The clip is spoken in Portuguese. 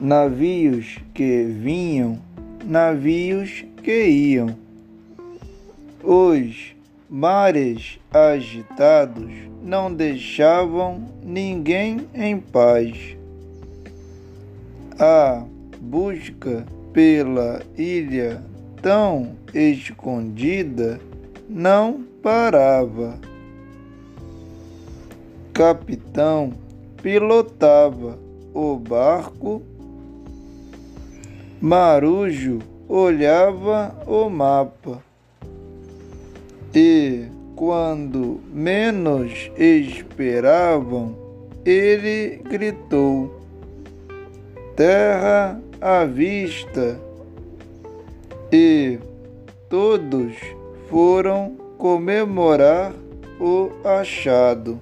navios que vinham, navios que iam. Os mares agitados não deixavam ninguém em paz. A busca pela ilha tão escondida não parava. Capitão pilotava o barco. Marujo olhava o mapa e, quando menos esperavam, ele gritou: Terra à vista! E todos foram comemorar o achado.